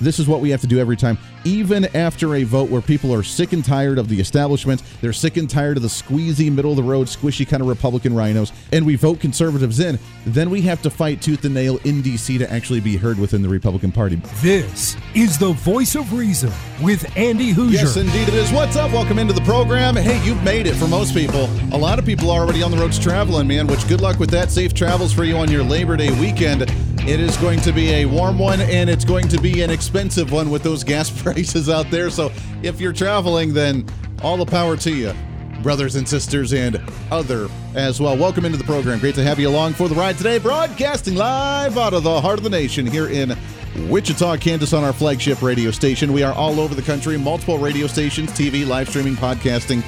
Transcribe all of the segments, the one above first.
this is what we have to do every time, even after a vote where people are sick and tired of the establishment. They're sick and tired of the squeezy, middle of the road, squishy kind of Republican rhinos, and we vote conservatives in. Then we have to fight tooth and nail in D.C. to actually be heard within the Republican Party. This is the voice of reason with Andy Hooser. Yes, indeed it is. What's up? Welcome into the program. Hey, you've made it for most people. A lot of people are already on the roads traveling, man, which good luck with that. Safe travels for you on your Labor Day weekend. It is going to be a warm one and it's going to be an expensive one with those gas prices out there. So if you're traveling, then all the power to you, brothers and sisters, and other as well. Welcome into the program. Great to have you along for the ride today. Broadcasting live out of the heart of the nation here in Wichita, Kansas, on our flagship radio station. We are all over the country, multiple radio stations, TV, live streaming, podcasting.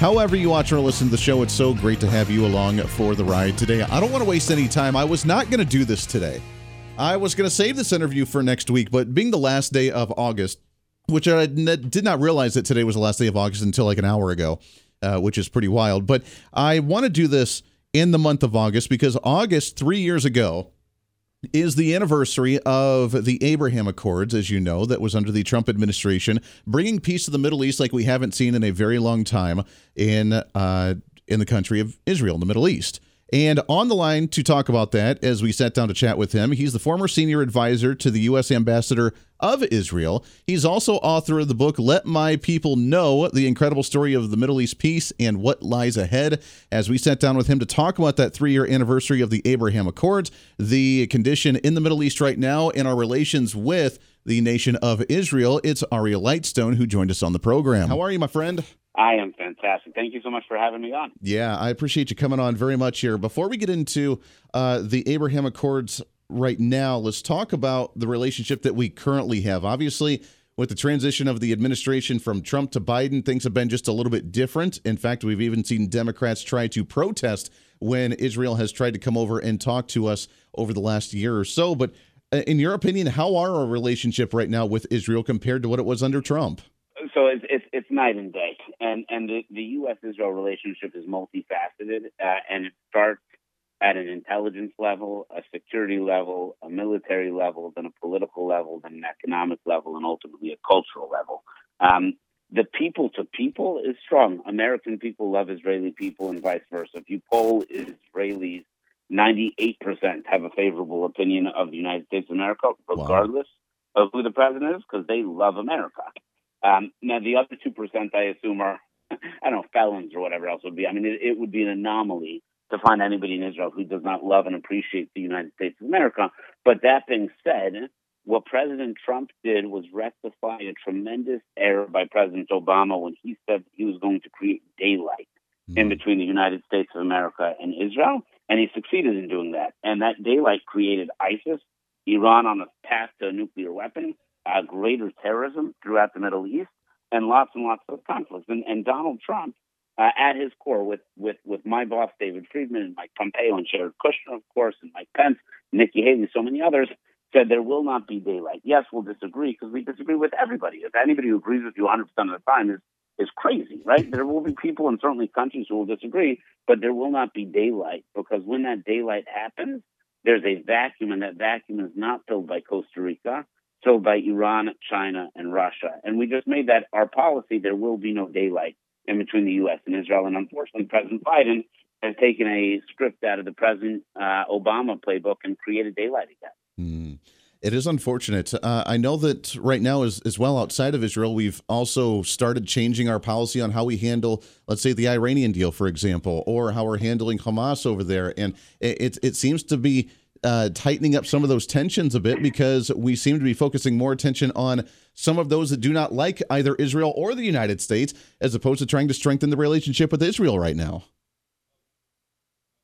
However, you watch or listen to the show, it's so great to have you along for the ride today. I don't want to waste any time. I was not going to do this today. I was going to save this interview for next week, but being the last day of August, which I did not realize that today was the last day of August until like an hour ago, uh, which is pretty wild. But I want to do this in the month of August because August, three years ago, is the anniversary of the Abraham Accords, as you know, that was under the Trump administration, bringing peace to the Middle East like we haven't seen in a very long time in uh, in the country of Israel, in the Middle East. And on the line to talk about that, as we sat down to chat with him, he's the former senior advisor to the U.S. ambassador of Israel. He's also author of the book, Let My People Know The Incredible Story of the Middle East Peace and What Lies Ahead. As we sat down with him to talk about that three year anniversary of the Abraham Accords, the condition in the Middle East right now, and our relations with the nation of Israel, it's Aryeh Lightstone who joined us on the program. How are you, my friend? I am fantastic. Thank you so much for having me on. Yeah, I appreciate you coming on very much here. Before we get into uh, the Abraham Accords right now, let's talk about the relationship that we currently have. Obviously, with the transition of the administration from Trump to Biden, things have been just a little bit different. In fact, we've even seen Democrats try to protest when Israel has tried to come over and talk to us over the last year or so. But uh, in your opinion, how are our relationship right now with Israel compared to what it was under Trump? So it's, it's it's night and day, and and the, the U.S. Israel relationship is multifaceted, uh, and it starts at an intelligence level, a security level, a military level, then a political level, then an economic level, and ultimately a cultural level. Um, the people to people is strong. American people love Israeli people, and vice versa. If you poll Israelis, 98% have a favorable opinion of the United States of America, regardless wow. of who the president is, because they love America. Um, now, the other 2%, I assume, are, I don't know, felons or whatever else would be. I mean, it, it would be an anomaly to find anybody in Israel who does not love and appreciate the United States of America. But that being said, what President Trump did was rectify a tremendous error by President Obama when he said he was going to create daylight mm-hmm. in between the United States of America and Israel. And he succeeded in doing that. And that daylight created ISIS, Iran on a path to a nuclear weapon, uh, greater terrorism throughout the Middle East, and lots and lots of conflicts. And, and Donald Trump, uh, at his core, with, with, with my boss, David Friedman, and Mike Pompeo, and Jared Kushner, of course, and Mike Pence, Nikki Haley, so many others, said there will not be daylight. Yes, we'll disagree because we disagree with everybody. If anybody who agrees with you 100% of the time is is crazy, right? There will be people and certainly countries who will disagree, but there will not be daylight because when that daylight happens, there's a vacuum, and that vacuum is not filled by Costa Rica filled by Iran, China, and Russia. And we just made that our policy. There will be no daylight in between the U.S. and Israel. And unfortunately, President Biden has taken a script out of the President uh, Obama playbook and created daylight again. Mm. It is unfortunate. Uh, I know that right now, as, as well outside of Israel, we've also started changing our policy on how we handle, let's say, the Iranian deal, for example, or how we're handling Hamas over there. And it, it seems to be uh, tightening up some of those tensions a bit because we seem to be focusing more attention on some of those that do not like either Israel or the United States, as opposed to trying to strengthen the relationship with Israel right now.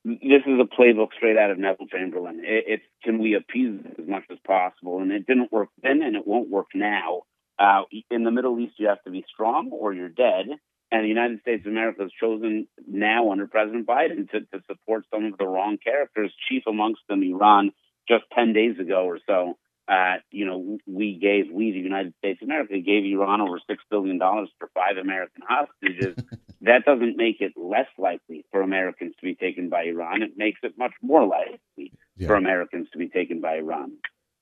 This is a playbook straight out of Neville Chamberlain. It, it's can we appease as much as possible, and it didn't work then, and it won't work now. Uh, in the Middle East, you have to be strong or you're dead. And the United States of America has chosen now under President Biden to, to support some of the wrong characters, chief amongst them Iran. Just 10 days ago or so, uh, you know, we gave, we, the United States of America, gave Iran over $6 billion for five American hostages that doesn't make it less likely for Americans to be taken by Iran. It makes it much more likely yeah. for Americans to be taken by Iran.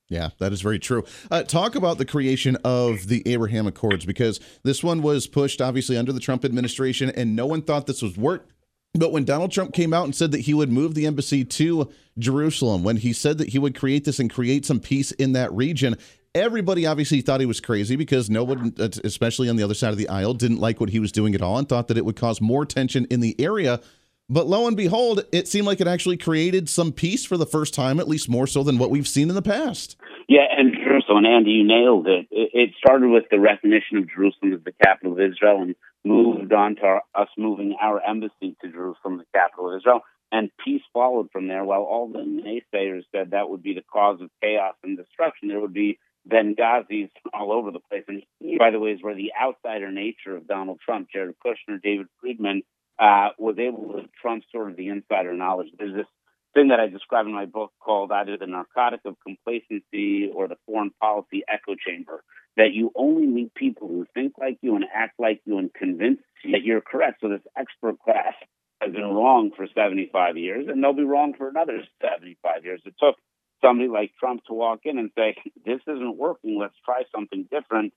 Yeah, that is very true. Uh, talk about the creation of the Abraham Accords because this one was pushed obviously under the Trump administration, and no one thought this was work. But when Donald Trump came out and said that he would move the embassy to Jerusalem, when he said that he would create this and create some peace in that region, everybody obviously thought he was crazy because no one, especially on the other side of the aisle, didn't like what he was doing at all and thought that it would cause more tension in the area. But lo and behold, it seemed like it actually created some peace for the first time, at least more so than what we've seen in the past. Yeah, and Jerusalem, and Andy, you nailed it. It started with the recognition of Jerusalem as the capital of Israel and moved on to our, us moving our embassy to Jerusalem, the capital of Israel. And peace followed from there. While all the naysayers said that would be the cause of chaos and destruction, there would be Benghazis all over the place. And by the way, is where the outsider nature of Donald Trump, Jared Kushner, David Friedman, uh, was able to trump sort of the insider knowledge. There's this thing that I describe in my book called either the narcotic of complacency or the foreign policy echo chamber. That you only meet people who think like you and act like you and convince that you're correct. So this expert class has been wrong for 75 years, and they'll be wrong for another 75 years. It took somebody like Trump to walk in and say, "This isn't working. Let's try something different."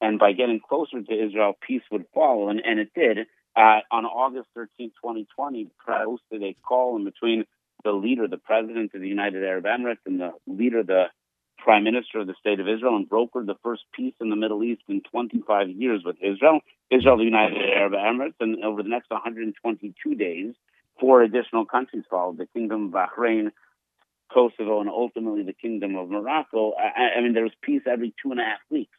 And by getting closer to Israel, peace would follow, and, and it did. Uh, on August 13, 2020, hosted a call in between the leader, the president of the United Arab Emirates, and the leader, the prime minister of the state of Israel, and brokered the first peace in the Middle East in 25 years with Israel, Israel, the United Arab Emirates, and over the next 122 days, four additional countries followed: the Kingdom of Bahrain, Kosovo, and ultimately the Kingdom of Morocco. I, I mean, there was peace every two and a half weeks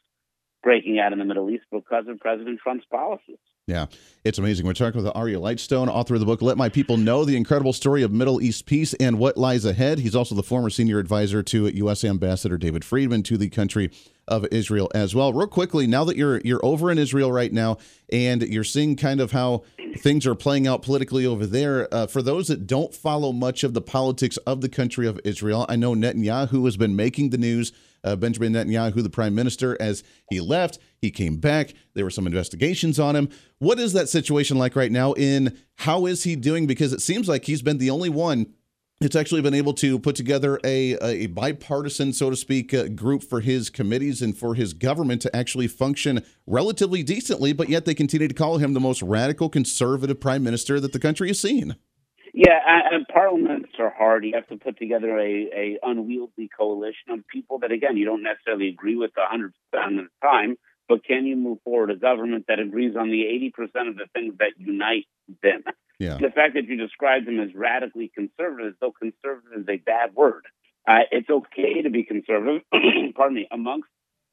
breaking out in the Middle East because of President Trump's policies. Yeah, it's amazing. We're talking with Aryeh Lightstone, author of the book Let My People Know the Incredible Story of Middle East Peace and What Lies Ahead. He's also the former senior advisor to U.S. Ambassador David Friedman to the country of Israel as well. Real quickly, now that you're you're over in Israel right now and you're seeing kind of how things are playing out politically over there, uh, for those that don't follow much of the politics of the country of Israel, I know Netanyahu has been making the news uh, Benjamin Netanyahu, the prime minister, as he left. He came back. There were some investigations on him. What is that situation like right now? In how is he doing? Because it seems like he's been the only one it's actually been able to put together a, a bipartisan, so to speak, uh, group for his committees and for his government to actually function relatively decently, but yet they continue to call him the most radical conservative prime minister that the country has seen. Yeah, and parliaments are hard. You have to put together a, a unwieldy coalition of people that, again, you don't necessarily agree with 100% of the time, but can you move forward a government that agrees on the 80% of the things that unite them? Yeah. The fact that you describe them as radically conservative, though conservative is a bad word, uh, it's okay to be conservative, pardon me, amongst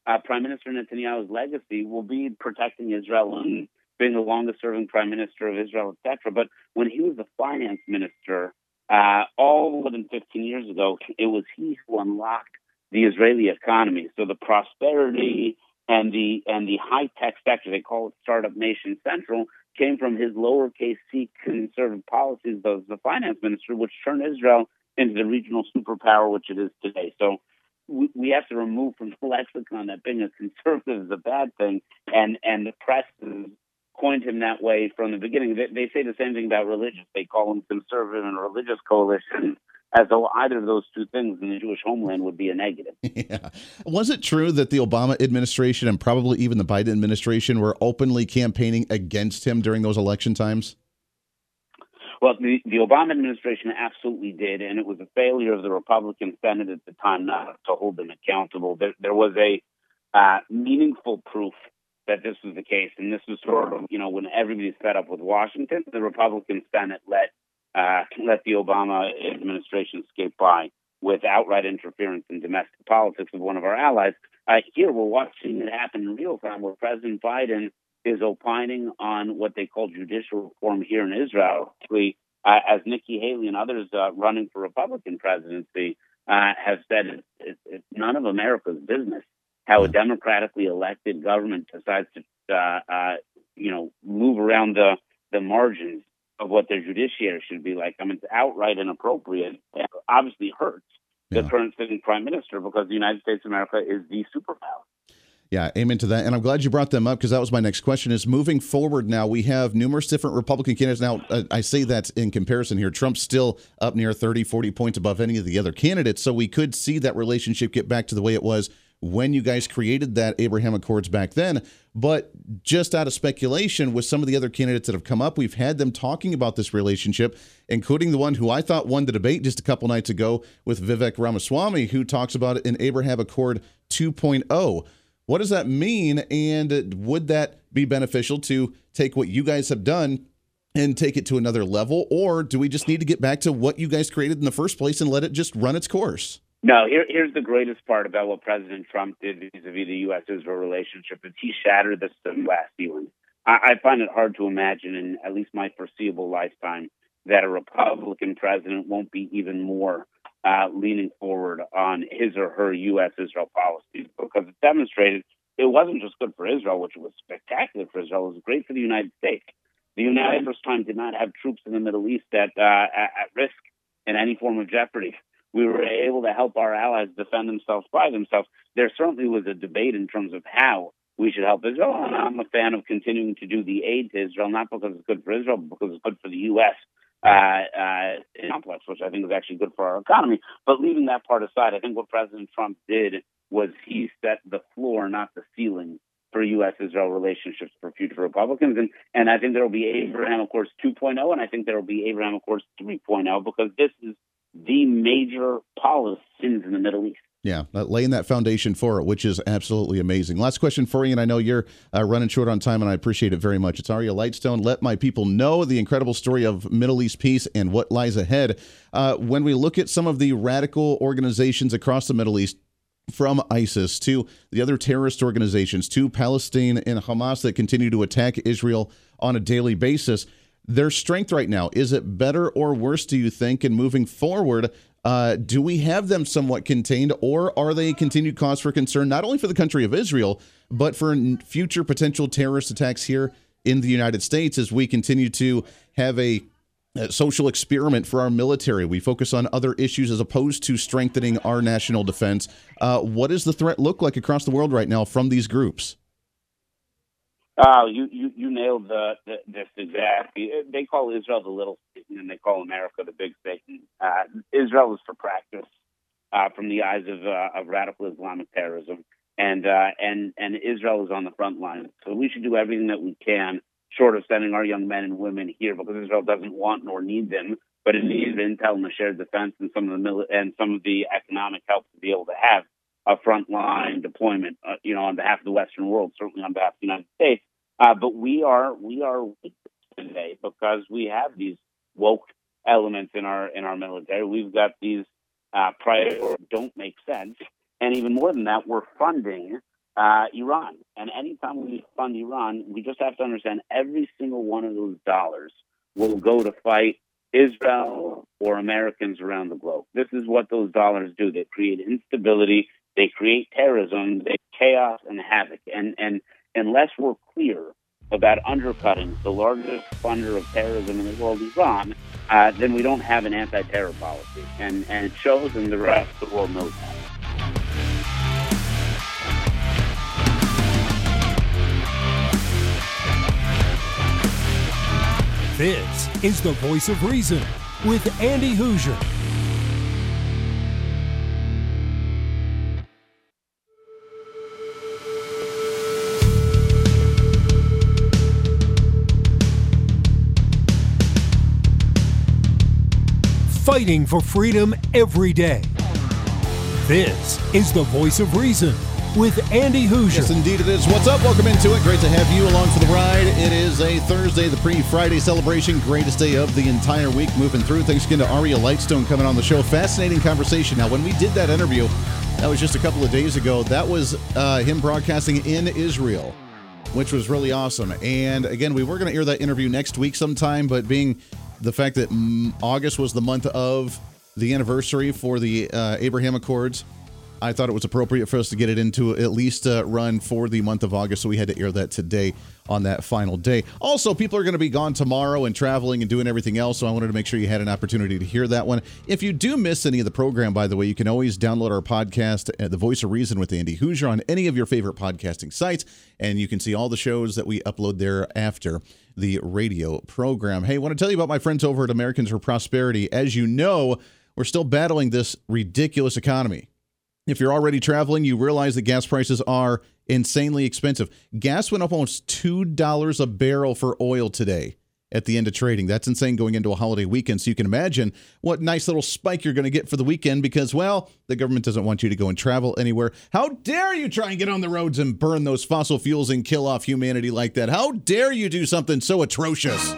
uh, Prime Minister Netanyahu's legacy will be protecting Israel and being the longest serving prime minister of Israel, etc. But when he was the finance minister, uh, all more than 15 years ago, it was he who unlocked the Israeli economy. So the prosperity and the and the high tech sector, they call it Startup Nation Central, came from his lowercase c conservative policies of the finance minister, which turned Israel into the regional superpower which it is today. So we, we have to remove from the lexicon that being a conservative is a bad thing, and and the press is coined him that way from the beginning. They, they say the same thing about religious. They call him conservative and religious coalition, as though either of those two things in the Jewish homeland would be a negative. Yeah. Was it true that the Obama administration and probably even the Biden administration were openly campaigning against him during those election times? Well, the, the Obama administration absolutely did, and it was a failure of the Republican Senate at the time not to hold them accountable. There, there was a uh, meaningful proof that this was the case. And this was sort of, you know, when everybody's fed up with Washington, the Republican Senate let uh, let the Obama administration skate by with outright interference in domestic politics of one of our allies. Uh, here we're watching it happen in real time, where President Biden is opining on what they call judicial reform here in Israel. Uh, as Nikki Haley and others uh, running for Republican presidency uh, have said, it's, it's none of America's business how a democratically elected government decides to, uh, uh, you know, move around the the margins of what their judiciary should be like. I mean, it's outright inappropriate. It obviously hurts the yeah. current sitting prime minister because the United States of America is the superpower. Yeah, amen to that. And I'm glad you brought them up because that was my next question is moving forward now, we have numerous different Republican candidates. Now, uh, I say that in comparison here. Trump's still up near 30, 40 points above any of the other candidates. So we could see that relationship get back to the way it was when you guys created that Abraham Accords back then. But just out of speculation, with some of the other candidates that have come up, we've had them talking about this relationship, including the one who I thought won the debate just a couple nights ago with Vivek Ramaswamy, who talks about an Abraham Accord 2.0. What does that mean? And would that be beneficial to take what you guys have done and take it to another level? Or do we just need to get back to what you guys created in the first place and let it just run its course? No, here, here's the greatest part about what President Trump did vis-a-vis the U.S.-Israel relationship is he shattered the glass ceiling. I, I find it hard to imagine, in at least my foreseeable lifetime, that a Republican president won't be even more uh, leaning forward on his or her U.S. Israel policies because it demonstrated it wasn't just good for Israel, which was spectacular for Israel, it was great for the United States. The United States time did not have troops in the Middle East at, uh, at risk in any form of jeopardy. We were able to help our allies defend themselves by themselves. There certainly was a debate in terms of how we should help Israel, and I'm a fan of continuing to do the aid to Israel, not because it's good for Israel, but because it's good for the U.S uh, uh, complex, which I think is actually good for our economy. But leaving that part aside, I think what President Trump did was he set the floor, not the ceiling, for U.S. Israel relationships for future Republicans. And, and I think there will be Abraham Accords 2.0, and I think there will be Abraham Accords 3.0 because this is the major policy in the Middle East. Yeah, laying that foundation for it, which is absolutely amazing. Last question for you, and I know you're uh, running short on time, and I appreciate it very much. It's Aryeh Lightstone. Let my people know the incredible story of Middle East peace and what lies ahead. Uh, when we look at some of the radical organizations across the Middle East, from ISIS to the other terrorist organizations to Palestine and Hamas that continue to attack Israel on a daily basis. Their strength right now, is it better or worse, do you think? And moving forward, uh, do we have them somewhat contained, or are they a continued cause for concern, not only for the country of Israel, but for future potential terrorist attacks here in the United States as we continue to have a social experiment for our military. We focus on other issues as opposed to strengthening our national defense. Uh, what does the threat look like across the world right now from these groups? Oh, you, you, you nailed the, the, this exactly. They call Israel the little Satan and they call America the big Satan. Uh, Israel is for practice uh, from the eyes of, uh, of radical Islamic terrorism. And, uh, and, and Israel is on the front line. So we should do everything that we can, short of sending our young men and women here, because Israel doesn't want nor need them, but it needs intel and the shared defense and some of the mili- and some of the economic help to be able to have a frontline deployment, uh, you know, on behalf of the Western world, certainly on behalf of the United States. Uh, but we are we are weak today because we have these woke elements in our in our military. We've got these uh, priorities don't make sense, and even more than that, we're funding uh, Iran. And anytime we fund Iran, we just have to understand every single one of those dollars will go to fight Israel or Americans around the globe. This is what those dollars do. They create instability, they create terrorism, they chaos and havoc. And and unless we're clear about undercutting the largest funder of terrorism in the world, Iran, uh, then we don't have an anti-terror policy, and and it shows, and the rest of the world knows that. This is the voice of reason with Andy Hooser. Fighting for freedom every day. This is the voice of reason with Andy Hooser. Yes, indeed it is. What's up? Welcome into it. Great to have you along for the ride. It is a Thursday, the pre-Friday celebration, greatest day of the entire week. Moving through. Thanks again to Aryeh Lightstone coming on the show. Fascinating conversation. Now, when we did that interview, that was just a couple of days ago. That was uh, him broadcasting in Israel which was really awesome. And again, we were going to air that interview next week sometime, but being the fact that August was the month of the anniversary for the uh, Abraham Accords, I thought it was appropriate for us to get it into at least uh, run for the month of August, so we had to air that today on that final day. Also, people are going to be gone tomorrow and traveling and doing everything else, so I wanted to make sure you had an opportunity to hear that one. If you do miss any of the program, by the way, you can always download our podcast at The Voice of Reason with Andy Hooser, on any of your favorite podcasting sites, and you can see all the shows that we upload there after the radio program. Hey, I want to tell you about my friends over at Americans for Prosperity. As you know, we're still battling this ridiculous economy. If you're already traveling, you realize that gas prices are insanely expensive. Gas went up almost $2 a barrel for oil today at the end of trading. That's insane going into a holiday weekend. So you can imagine what nice little spike you're going to get for the weekend because, well, the government doesn't want you to go and travel anywhere. How dare you try and get on the roads and burn those fossil fuels and kill off humanity like that? How dare you do something so atrocious?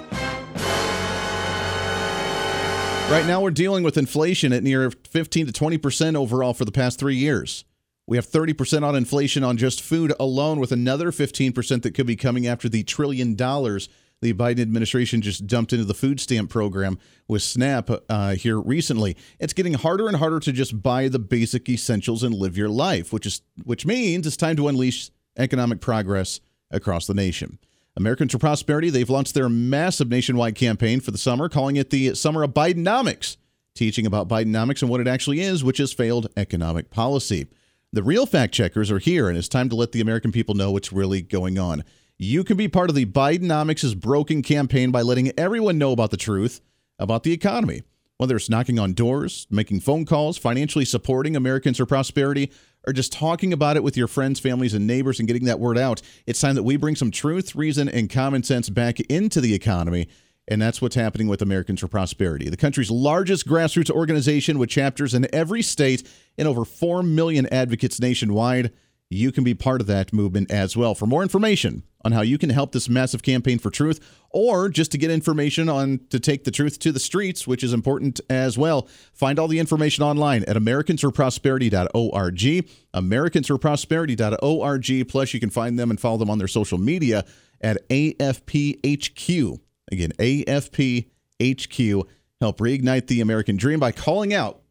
Right now, we're dealing with inflation at near 15 to 20% overall for the past three years. We have 30% on inflation on just food alone, with another 15% that could be coming after the trillion dollars the Biden administration just dumped into the food stamp program with SNAP uh, here recently. It's getting harder and harder to just buy the basic essentials and live your life, which is which means it's time to unleash economic progress across the nation. Americans for Prosperity, they've launched their massive nationwide campaign for the summer, calling it the Summer of Bidenomics, teaching about Bidenomics and what it actually is, which is failed economic policy. The real fact checkers are here, and it's time to let the American people know what's really going on. You can be part of the Bidenomics is Broken campaign by letting everyone know about the truth about the economy. Whether it's knocking on doors, making phone calls, financially supporting Americans for Prosperity, or just talking about it with your friends, families, and neighbors and getting that word out, it's time that we bring some truth, reason, and common sense back into the economy. And that's what's happening with Americans for Prosperity, the country's largest grassroots organization with chapters in every state and over 4 million advocates nationwide you can be part of that movement as well. For more information on how you can help this massive campaign for truth, or just to get information on to take the truth to the streets, which is important as well, find all the information online at americansforprosperity.org, americansforprosperity.org. Plus, you can find them and follow them on their social media at AFPHQ. Again, AFPHQ. Help reignite the American dream by calling out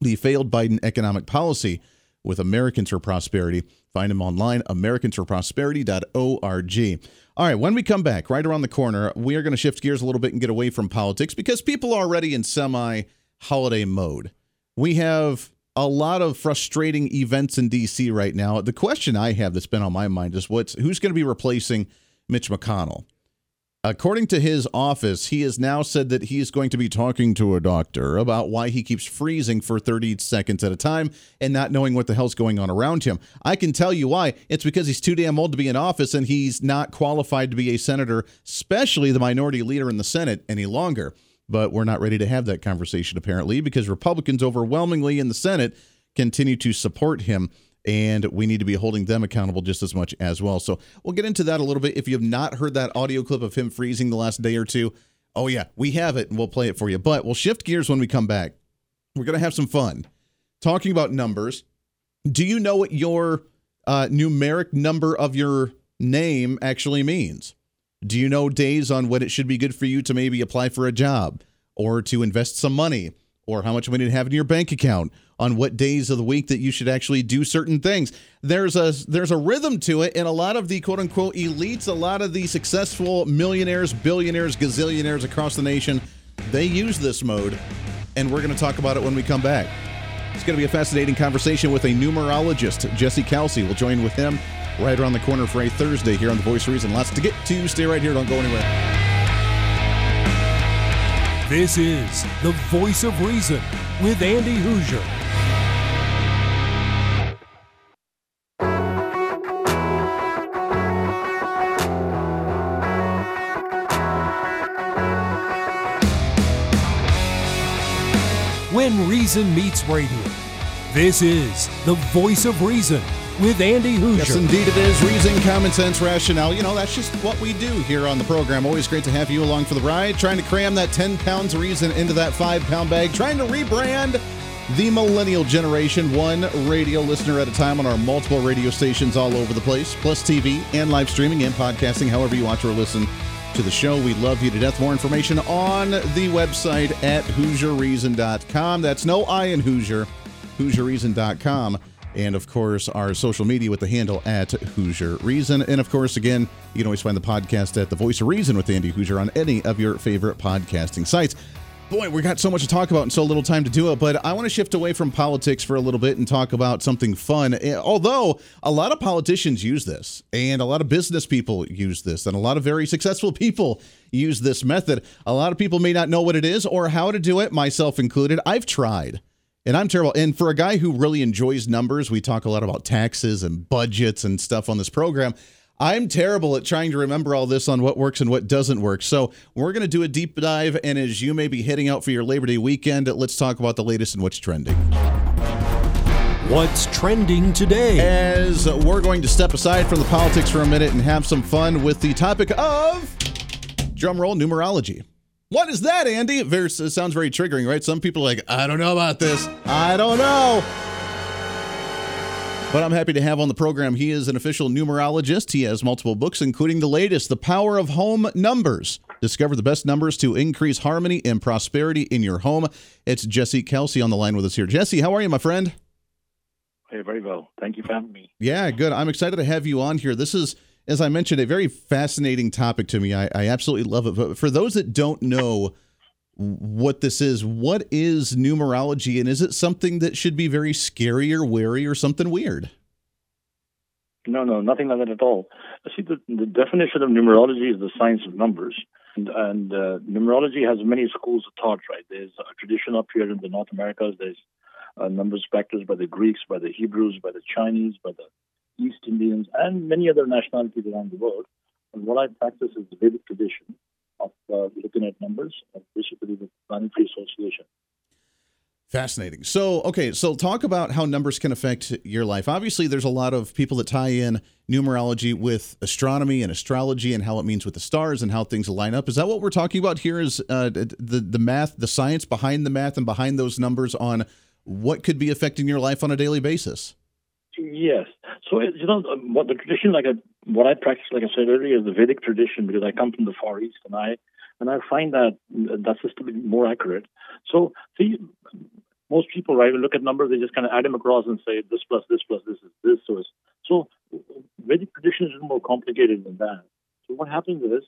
the failed Biden economic policy with Americans for Prosperity. Find them online, americansforprosperity.org. All right, when we come back, right around the corner, we are going to shift gears a little bit and get away from politics because people are already in semi holiday mode. We have a lot of frustrating events in DC right now. The question I have that's been on my mind is what's who's going to be replacing Mitch McConnell? According to his office, he has now said that he is going to be talking to a doctor about why he keeps freezing for 30 seconds at a time and not knowing what the hell's going on around him. I can tell you why. It's because he's too damn old to be in office and he's not qualified to be a senator, especially the minority leader in the Senate, any longer. But we're not ready to have that conversation, apparently, because Republicans overwhelmingly in the Senate continue to support him and we need to be holding them accountable just as much as well. So we'll get into that a little bit. If you have not heard that audio clip of him freezing the last day or two, oh yeah, we have it and we'll play it for you. But we'll shift gears when we come back. We're going to have some fun talking about numbers. Do you know what your uh, numeric number of your name actually means? Do you know days on when it should be good for you to maybe apply for a job or to invest some money or how much money to have in your bank account on what days of the week that you should actually do certain things. There's a there's a rhythm to it, and a lot of the quote unquote elites, a lot of the successful millionaires, billionaires, gazillionaires across the nation, they use this mode, and we're going to talk about it when we come back. It's going to be a fascinating conversation with a numerologist, Jesse Kalsi. We'll join with him right around the corner for a Thursday here on The Voice Reason. Lots to get to. Stay right here. Don't go anywhere. This is The Voice of Reason with Andy Hooser. When Reason Meets Radio. This is The Voice of Reason with Andy Hooser. Yes, indeed it is. Reason, common sense, rationale. You know, that's just what we do here on the program. Always great to have you along for the ride. Trying to cram that 10 pounds reason into that 5 pound bag. Trying to rebrand the millennial generation, one radio listener at a time on our multiple radio stations all over the place, plus TV and live streaming and podcasting, however you watch or listen to the show. We love you to death. More information on the website at HooserReason.com. That's no I in Hoosier, HooserReason.com. and of course our social media with the handle at Hooser Reason. And of course, again, you can always find the podcast at The Voice of Reason with Andy Hooser on any of your favorite podcasting sites. Boy, we got so much to talk about and so little time to do it, but I want to shift away from politics for a little bit and talk about something fun. Eh, although a lot of politicians use this, and a lot of business people use this, and a lot of very successful people use this method. A lot of people may not know what it is or how to do it, myself included. I've tried. And I'm terrible. And for a guy who really enjoys numbers, we talk a lot about taxes and budgets and stuff on this program. I'm terrible at trying to remember all this on what works and what doesn't work. So we're going to do a deep dive. And as you may be heading out for your Labor Day weekend, let's talk about the latest and what's trending. What's trending today? As we're going to step aside from the politics for a minute and have some fun with the topic of drumroll numerology. What is that, Andy? It sounds very triggering, right? Some people are like, I don't know about this. I don't know. But I'm happy to have on the program. He is an official numerologist. He has multiple books, including the latest, The Power of Home Numbers. Discover the best numbers to increase harmony and prosperity in your home. It's Jesse Kalsi on the line with us here. Jesse, how are you, my friend? Hey, very well. Thank you for having me. Yeah, good. I'm excited to have you on here. This is, as I mentioned, a very fascinating topic to me. I, I absolutely love it. But for those that don't know, what this is. What is numerology, and is it something that should be very scary or wary or something weird? No, no, nothing like that at all. See, the, the definition of numerology is the science of numbers. And, and uh, numerology has many schools of thought, right? There's a tradition up here in the North Americas. There's uh, numbers practiced by the Greeks, by the Hebrews, by the Chinese, by the East Indians, and many other nationalities around the world. And what I practice is the Vedic tradition, of uh, looking at numbers, and basically the planetary association. Fascinating. So, okay, so talk about how numbers can affect your life. Obviously, there's a lot of people that tie in numerology with astronomy and astrology and how it means with the stars and how things line up. Is that what we're talking about here? Is uh, the the math, the science behind the math and behind those numbers on what could be affecting your life on a daily basis? Yes. So you know what the tradition, like a, what I practice, like I said earlier, is the Vedic tradition because I come from the Far East, and I and I find that that system be more accurate. So see, most people, right, look at numbers, they just kind of add them across and say this plus this plus this is this. So it's, so Vedic tradition is more complicated than that. So what happens is,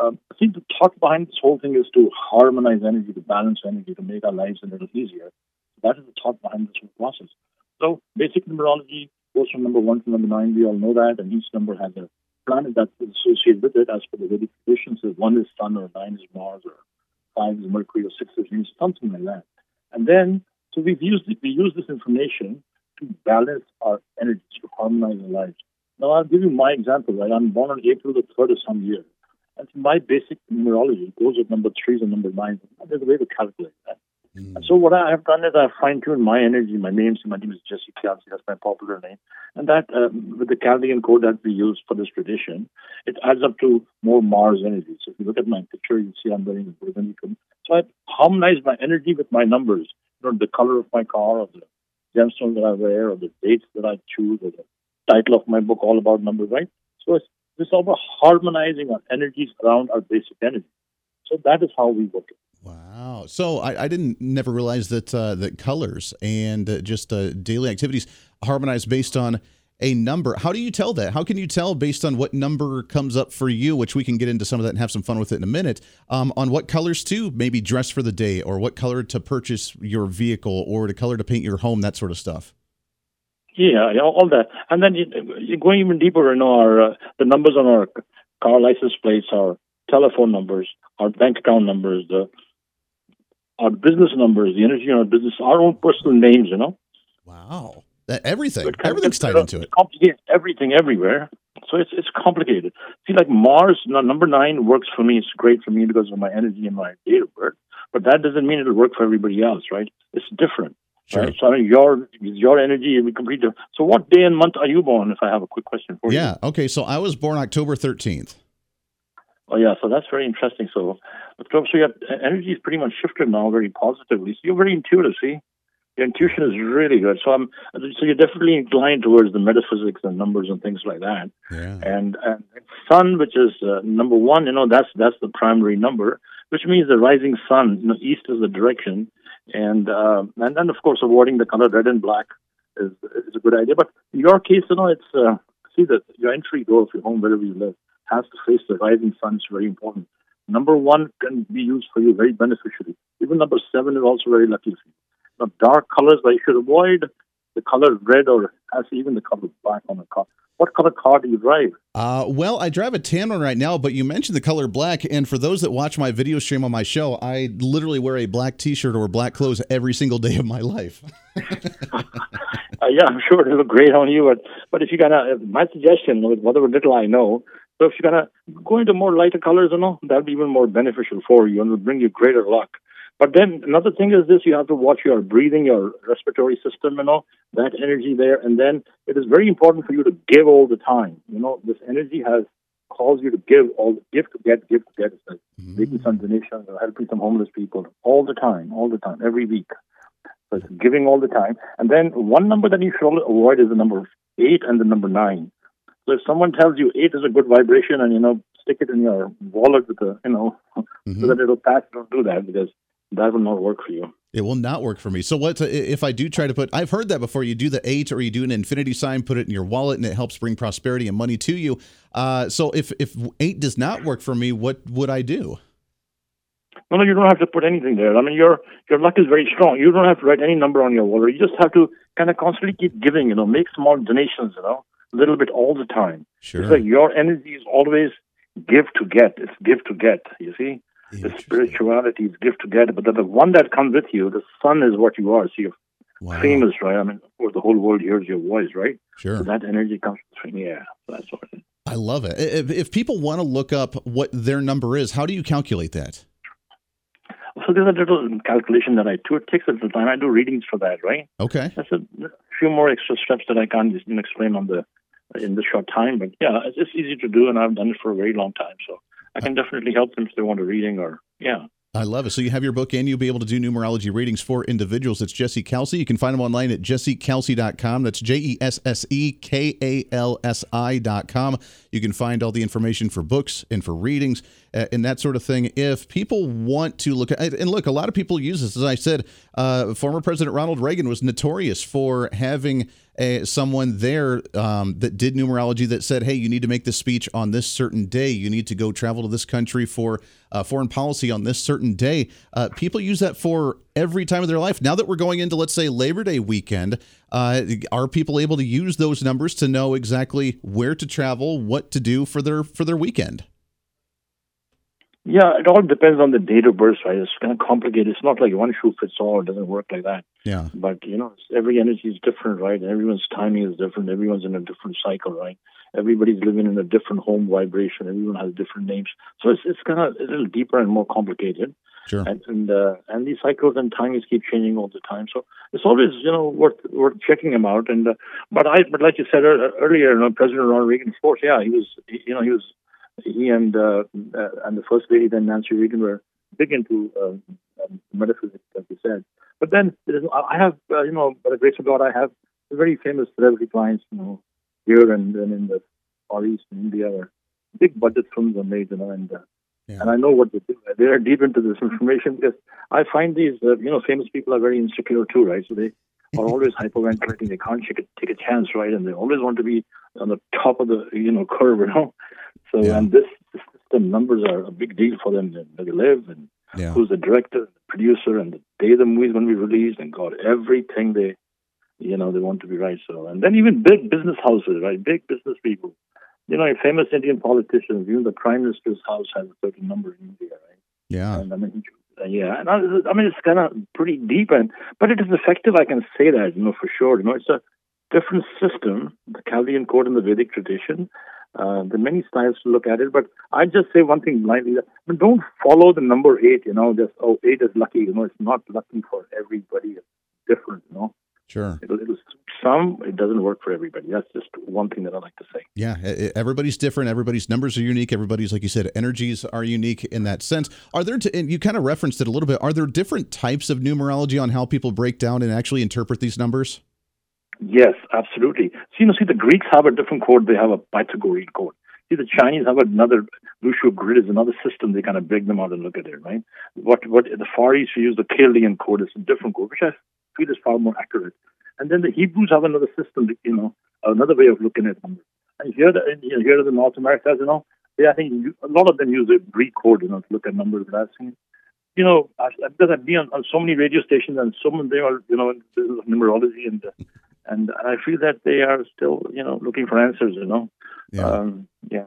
um, I think the thought behind this whole thing is to harmonize energy, to balance energy, to make our lives a little easier. That is the thought behind this whole process. So basic numerology goes from number one to number nine. We all know that, and each number has a planet that's associated with it as per the Vedic traditions. So one is Sun, or nine is Mars, or five is Mercury, or six is Venus, something like that. And then, so we've used we use this information to balance our energies, to harmonize our lives. Now, I'll give you my example. Right, I'm born on April the third of some year, and my basic numerology goes with number threes and number nines. There's a way to calculate that. Mm. And so what I have done is I've fine tuned my energy. My name, my name is Jesse Kalsi. That's my popular name. And that, um, with the Chaldean code that we use for this tradition, it adds up to more Mars energy. So if you look at my picture, you see I'm wearing a burgundy. So I harmonize my energy with my numbers. You know, the color of my car, or the gemstone that I wear, or the dates that I choose, or the title of my book, all about numbers, right? So it's this all about harmonizing our energies around our basic energy. So that is how we work it. Wow. So I, I didn't never realize that uh, that colors and uh, just uh, daily activities harmonize based on a number. How do you tell that? How can you tell based on what number comes up for you, which we can get into some of that and have some fun with it in a minute, um, on what colors to maybe dress for the day or what color to purchase your vehicle or the color to paint your home, that sort of stuff? Yeah, all that. And then you're going even deeper, know, our, uh, the numbers on our car license plates, our telephone numbers, our bank account numbers, the our business numbers, the energy in our business, our own personal names, you know. Wow. That everything, everything's tied into it. Complicated everything everywhere. So it's it's complicated. See, like Mars, number nine works for me. It's great for me because of my energy and my date of birth. But that doesn't mean it'll work for everybody else, right? It's different. Sure. Right? So I mean, your your energy will be completely different. So what day and month are you born? If I have a quick question for yeah, you. Yeah. Okay. So I was born October thirteenth. Oh yeah, so that's very interesting. So, so your energy is pretty much shifted now very positively. So you're very intuitive. See, your intuition is really good. So I'm so you're definitely inclined towards the metaphysics and numbers and things like that. Yeah. And, and sun, which is uh, number one, you know, that's that's the primary number, which means the rising sun. You know, east is the direction, and uh, and then of course avoiding the color red and black is, is a good idea. But in your case, you know, it's uh, see that your entry door of your home, wherever you live, has to face the rising sun. It's very important. Number one can be used for you very beneficially. Even number seven is also very lucky for you. Now, dark colors, but you should avoid the color red or as even the color black on the car. What color car do you drive? Uh, well, I drive a tan one right now, but you mentioned the color black. And for those that watch my video stream on my show, I literally wear a black t shirt or black clothes every single day of my life. uh, yeah, I'm sure it'll look great on you. But, but if you're going to, my suggestion, with whatever little I know, so if you're going to go into more lighter colors, you know, that'll be even more beneficial for you and will bring you greater luck. But then another thing is this: you have to watch your breathing, your respiratory system, you know, that energy there. And then it is very important for you to give all the time. You know, this energy has calls you to give all give to get, give to get. It's like mm-hmm. making some donations or helping some homeless people all the time, all the time, every week. So it's giving all the time. And then one number that you should avoid is the number eight and the number nine. So if someone tells you eight is a good vibration and you know stick it in your wallet with a you know mm-hmm. so that it'll pass, don't do that because that will not work for you. It will not work for me. So what if I do try to put? I've heard that before. You do the eight, or you do an infinity sign, put it in your wallet, and it helps bring prosperity and money to you. Uh, so if if eight does not work for me, what would I do? No, no, you don't have to put anything there. I mean, your your luck is very strong. You don't have to write any number on your wallet. You just have to kind of constantly keep giving. You know, make small donations. You know, a little bit all the time. Sure. It's like your energy is always give to get. It's give to get. You see. The spirituality is give to get, but the, the one that comes with you, the sun is what you are. So you're wow. famous, right? I mean, for the whole world hears your voice, right? Sure. So that energy comes from yeah. So that's what. It I love it. If, if people want to look up what their number is, how do you calculate that? So there's a little calculation that I do. It takes a little time. I do readings for that, right? Okay. That's a few more extra steps that I can't explain on the in the short time. But yeah, it's, it's easy to do, and I've done it for a very long time. So I can definitely help them if they want a reading or yeah. I love it. So you have your book and you'll be able to do numerology readings for individuals. It's Jesse Kalsi. You can find him online at jessekalsi.com. That's J E S S E K A L S I.com. You can find all the information for books and for readings uh, and that sort of thing. If people want to look at, and look, a lot of people use this. As I said, uh, former President Ronald Reagan was notorious for having a, someone there um, that did numerology that said, hey, you need to make this speech on this certain day. You need to go travel to this country for uh, foreign policy on this certain day. Uh, people use that for every time of their life. Now that we're going into, let's say, Labor Day weekend, uh, are people able to use those numbers to know exactly where to travel, what to do for their for their weekend? Yeah, it all depends on the date of birth, right? It's kind of complicated. It's not like one shoe fits all. It doesn't work like that. Yeah. But, you know, every energy is different, right? Everyone's timing is different. Everyone's in a different cycle, right? Everybody's living in a different home vibration. Everyone has different names. So it's, it's kind of a little deeper and more complicated. Sure. And and, uh, and these cycles and timings keep changing all the time. So it's always, you know, worth worth checking them out. And uh, but I, but like you said earlier, you know, President Ronald Reagan, of course, yeah, he was, you know, he was he and uh, uh, and the first lady then Nancy Reagan were big into uh, metaphysics, like you said. But then I have, uh, you know, by the grace of God, I have very famous celebrity clients, you know, here and then in the Far East in India, where big budget films are made, you know, and uh, yeah. and I know what they do. They are deep into this information because I find these, uh, you know, famous people are very insecure too, right? So they are always hyperventilating. They can't take a, take a chance, right? And they always want to be on the top of the, you know, curve, you know. So, yeah. and this system numbers are a big deal for them. Where they live and yeah. who's the director, the producer, and the day the movie's going to be released, and God, everything they, you know, they want to be right. So, and then even big business houses, right? Big business people. You know, famous Indian politicians. Even the prime minister's house has a certain number in India, right? Yeah. And I mean, yeah, and I, I mean it's kind of pretty deep, and but it is effective. I can say that, you know, for sure. You know, it's a different system, the Chaldean code and the Vedic tradition, uh, there are many styles to look at it, but I just say one thing blindly: but don't follow the number eight. You know, just oh, eight is lucky. You know, it's not lucky for everybody. It's different. You know. Sure. It'll, it'll, some it doesn't work for everybody. That's just one thing that I like to say. Yeah, everybody's different. Everybody's numbers are unique. Everybody's, like you said, energies are unique in that sense. Are there? T- and you kind of referenced it a little bit. Are there different types of numerology on how people break down and actually interpret these numbers? Yes, absolutely. So, you know, see, the Greeks have a different code. They have a Pythagorean code. See, the Chinese have another Lo Shu grid is another system. They kind of break them out and look at it, right? What what the Far East use the Chaldean code is a different code, which I feel is far more accurate. And then the Hebrews have another system, you know, another way of looking at numbers. And here, the, here the North Americas, you know, they, I think a lot of them use a Greek code, you know, to look at numbers. But I've seen, you know, because I've been on, on, so many radio stations and them are, you know, in numerology and and I feel that they are still, you know, looking for answers, you know. Yeah. Um, yeah.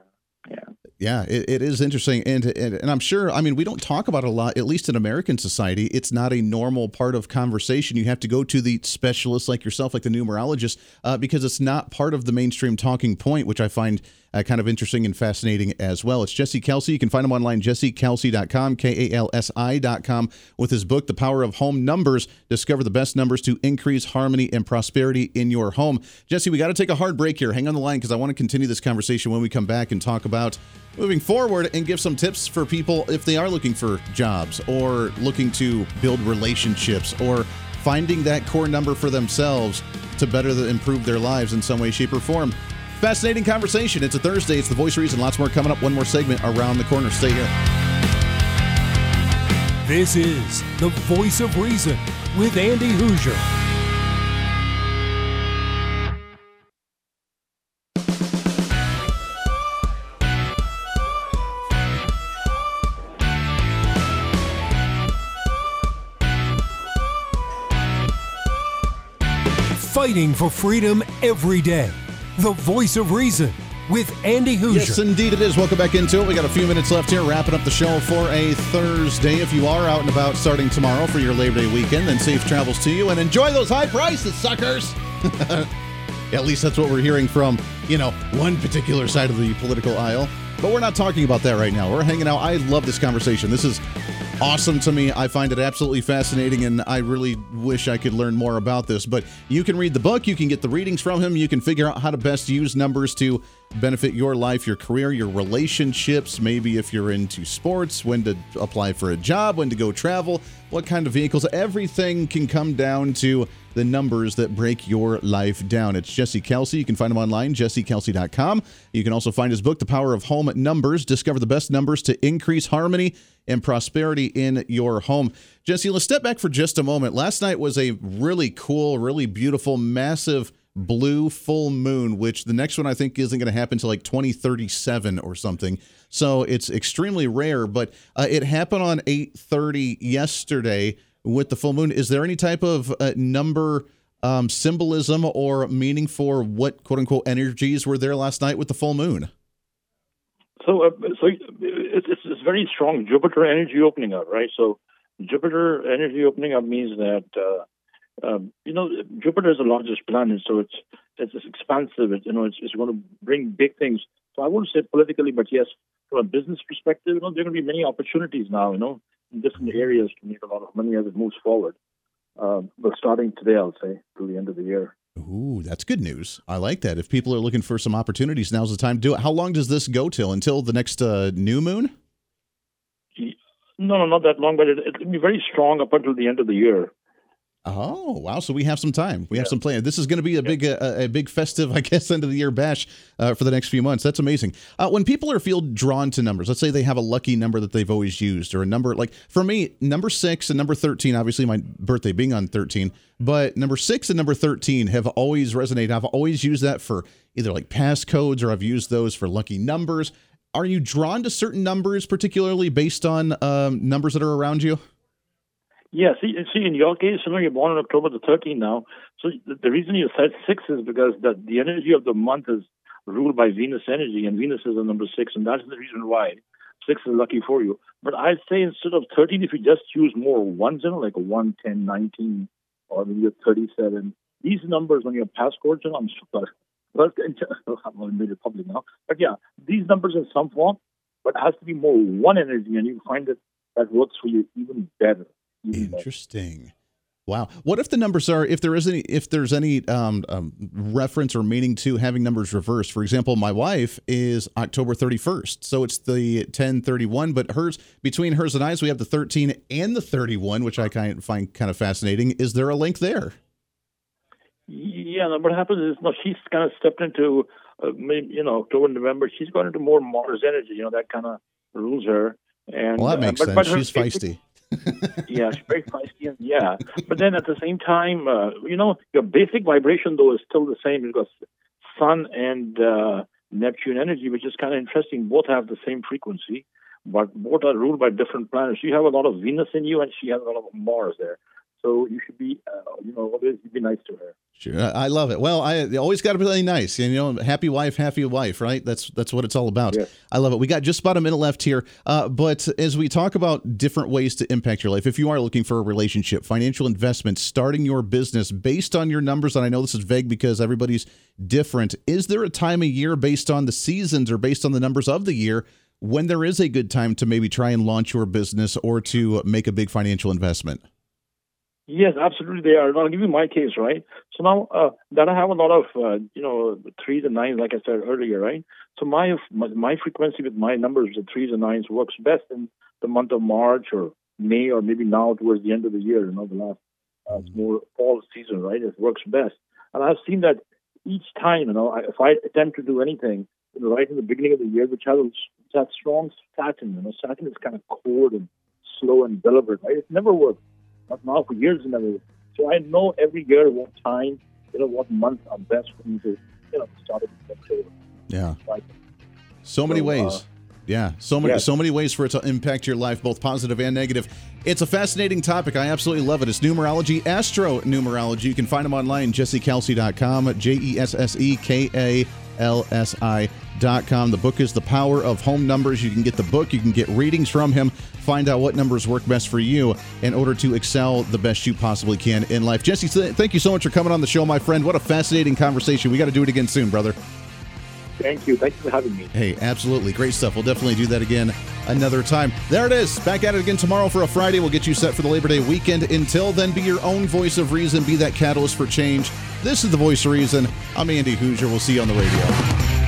Yeah. Yeah, it, it is interesting, and, and and I'm sure. I mean, we don't talk about it a lot, at least in American society. It's not a normal part of conversation. You have to go to the specialists like yourself, like the numerologist, uh, because it's not part of the mainstream talking point, which I find uh, kind of interesting and fascinating as well. It's Jesse Kalsi. You can find him online, jessekalsi.com, K A L S I.com, with his book, The Power of Home Numbers. Discover the best numbers to increase harmony and prosperity in your home. Jesse, we got to take a hard break here. Hang on the line because I want to continue this conversation when we come back and talk about moving forward and give some tips for people if they are looking for jobs or looking to build relationships or finding that core number for themselves to better improve their lives in some way, shape, or form. Fascinating conversation. It's a Thursday. It's the voice of reason. Lots more coming up. One more segment around the corner. Stay here. This is the voice of reason with Andy Hooser. Fighting for freedom every day the voice of reason with Andy Hooser. Yes, indeed it is. Welcome back into it. We got a few minutes left here, wrapping up the show for a Thursday. If you are out and about starting tomorrow for your Labor Day weekend, then safe travels to you and enjoy those high prices, suckers. At least that's what we're hearing from, you know, one particular side of the political aisle. But we're not talking about that right now. We're hanging out. I love this conversation. This is awesome to me. I find it absolutely fascinating, and I really wish I could learn more about this. But you can read the book, you can get the readings from him, you can figure out how to best use numbers to benefit your life, your career, your relationships. Maybe if you're into sports, when to apply for a job, when to go travel, what kind of vehicles. Everything can come down to the numbers that break your life down. It's Jesse Kalsi. You can find him online, jessekalsi.com. You can also find his book, The Power of Home Numbers. Discover the best numbers to increase harmony and prosperity in your home. Jesse, let's step back for just a moment. Last night was a really cool, really beautiful, massive blue full moon, which the next one I think isn't going to happen until like 2037 or something. So it's extremely rare, but uh, it happened on 8:30 yesterday with the full moon. Is there any type of uh, number um, symbolism or meaning for what quote unquote energies were there last night with the full moon? So, uh, so it's, it's very strong Jupiter energy opening up, right? So, Jupiter energy opening up means that uh, um, you know Jupiter is the largest planet, so it's it's, expansive. It, you know, it's, it's going to bring big things. So I wouldn't say politically, but yes, from a business perspective, you know, there are going to be many opportunities now. You know, different areas to make a lot of money as it moves forward. Uh, but starting today, I'll say, through the end of the year. Ooh, that's good news. I like that. If people are looking for some opportunities, now's the time to do it. How long does this go till? Until the next uh, new moon? No, no, not that long, but it, it'll be very strong up until the end of the year. Oh wow! So we have some time. We have some plan. This is going to be a big, uh, a big festive, I guess, end of the year bash uh, for the next few months. That's amazing. Uh, when people are feel drawn to numbers, let's say they have a lucky number that they've always used, or a number like for me, number six and number thirteen. Obviously, my birthday being on thirteen, but number six and number thirteen have always resonated. I've always used that for either like passcodes or I've used those for lucky numbers. Are you drawn to certain numbers, particularly based on um, numbers that are around you? Yeah, see, see, in your case, you know, you're born on October the 13th now. So the reason you said six is because the, the energy of the month is ruled by Venus energy, and Venus is the number six, and that's the reason why six is lucky for you. But I'd say instead of 13, if you just use more ones, you know, like a 1, 10, 19, or maybe a 37, these numbers on your passcode, you know, I'm sorry. Well, I've made it public now. But yeah, these numbers in some form, but has to be more one energy, and you find that that works for you even better. Interesting. Wow. What if the numbers are if there is any if there's any um, um, reference or meaning to having numbers reversed? For example, my wife is October 31st, so it's the 1031, but hers between hers and I's we have the 13 and the 31, which I kind of find kind of fascinating. Is there a link there? Yeah. What happens is, no, she's kind of stepped into, uh, you know, October, November. She's gone into more Mars energy. You know, that kind of rules her. And well, that makes uh, but, sense. But her, she's feisty. yeah, it's very feisty, and yeah. But then at the same time, uh, you know, your basic vibration though is still the same because Sun and uh, Neptune energy, which is kind of interesting. Both have the same frequency, but both are ruled by different planets. You have a lot of Venus in you, and she has a lot of Mars there. So you should be, uh, you know, always be nice to her. Sure, I love it. Well, I always got to be really nice. You know, happy wife, happy wife, right? That's that's what it's all about. Yes. I love it. We got just about a minute left here, uh, but as we talk about different ways to impact your life, if you are looking for a relationship, financial investment, starting your business based on your numbers, and I know this is vague because everybody's different. Is there a time of year based on the seasons or based on the numbers of the year when there is a good time to maybe try and launch your business or to make a big financial investment? Yes, absolutely they are. I'll give you my case, right? So now uh, that I have a lot of, uh, you know, threes and nines, like I said earlier, right? So my, my my frequency with my numbers, the threes and nines, works best in the month of March or May or maybe now towards the end of the year, you know, the last uh, more fall season, right? It works best, and I've seen that each time, you know, I, if I attempt to do anything, you know, right in the beginning of the year, which has that strong Saturn, you know, Saturn is kind of cold and slow and deliberate, right? It never works not now for years and ever. So I know every year what time, you know, what month are best for me to, you know, start it. Yeah. So many so, ways. Uh, yeah, so many yes. so many ways for it to impact your life, both positive and negative. It's a fascinating topic. I absolutely love it. It's numerology, astro numerology. You can find them online, jessekalsi.com, J E S S E K A L S I com. The book is The Power of Home Numbers. You can get the book, you can get readings from him, find out what numbers work best for you in order to excel the best you possibly can in life. Jesse, thank you so much for coming on the show, my friend. What a fascinating conversation. We got to do it again soon, brother. Thank you. Thank you for having me. Hey, absolutely. Great stuff. We'll definitely do that again another time. There it is. Back at it again tomorrow for a Friday. We'll get you set for the Labor Day weekend. Until then, be your own voice of reason. Be that catalyst for change. This is the voice of reason. I'm Andy Hooser. We'll see you on the radio.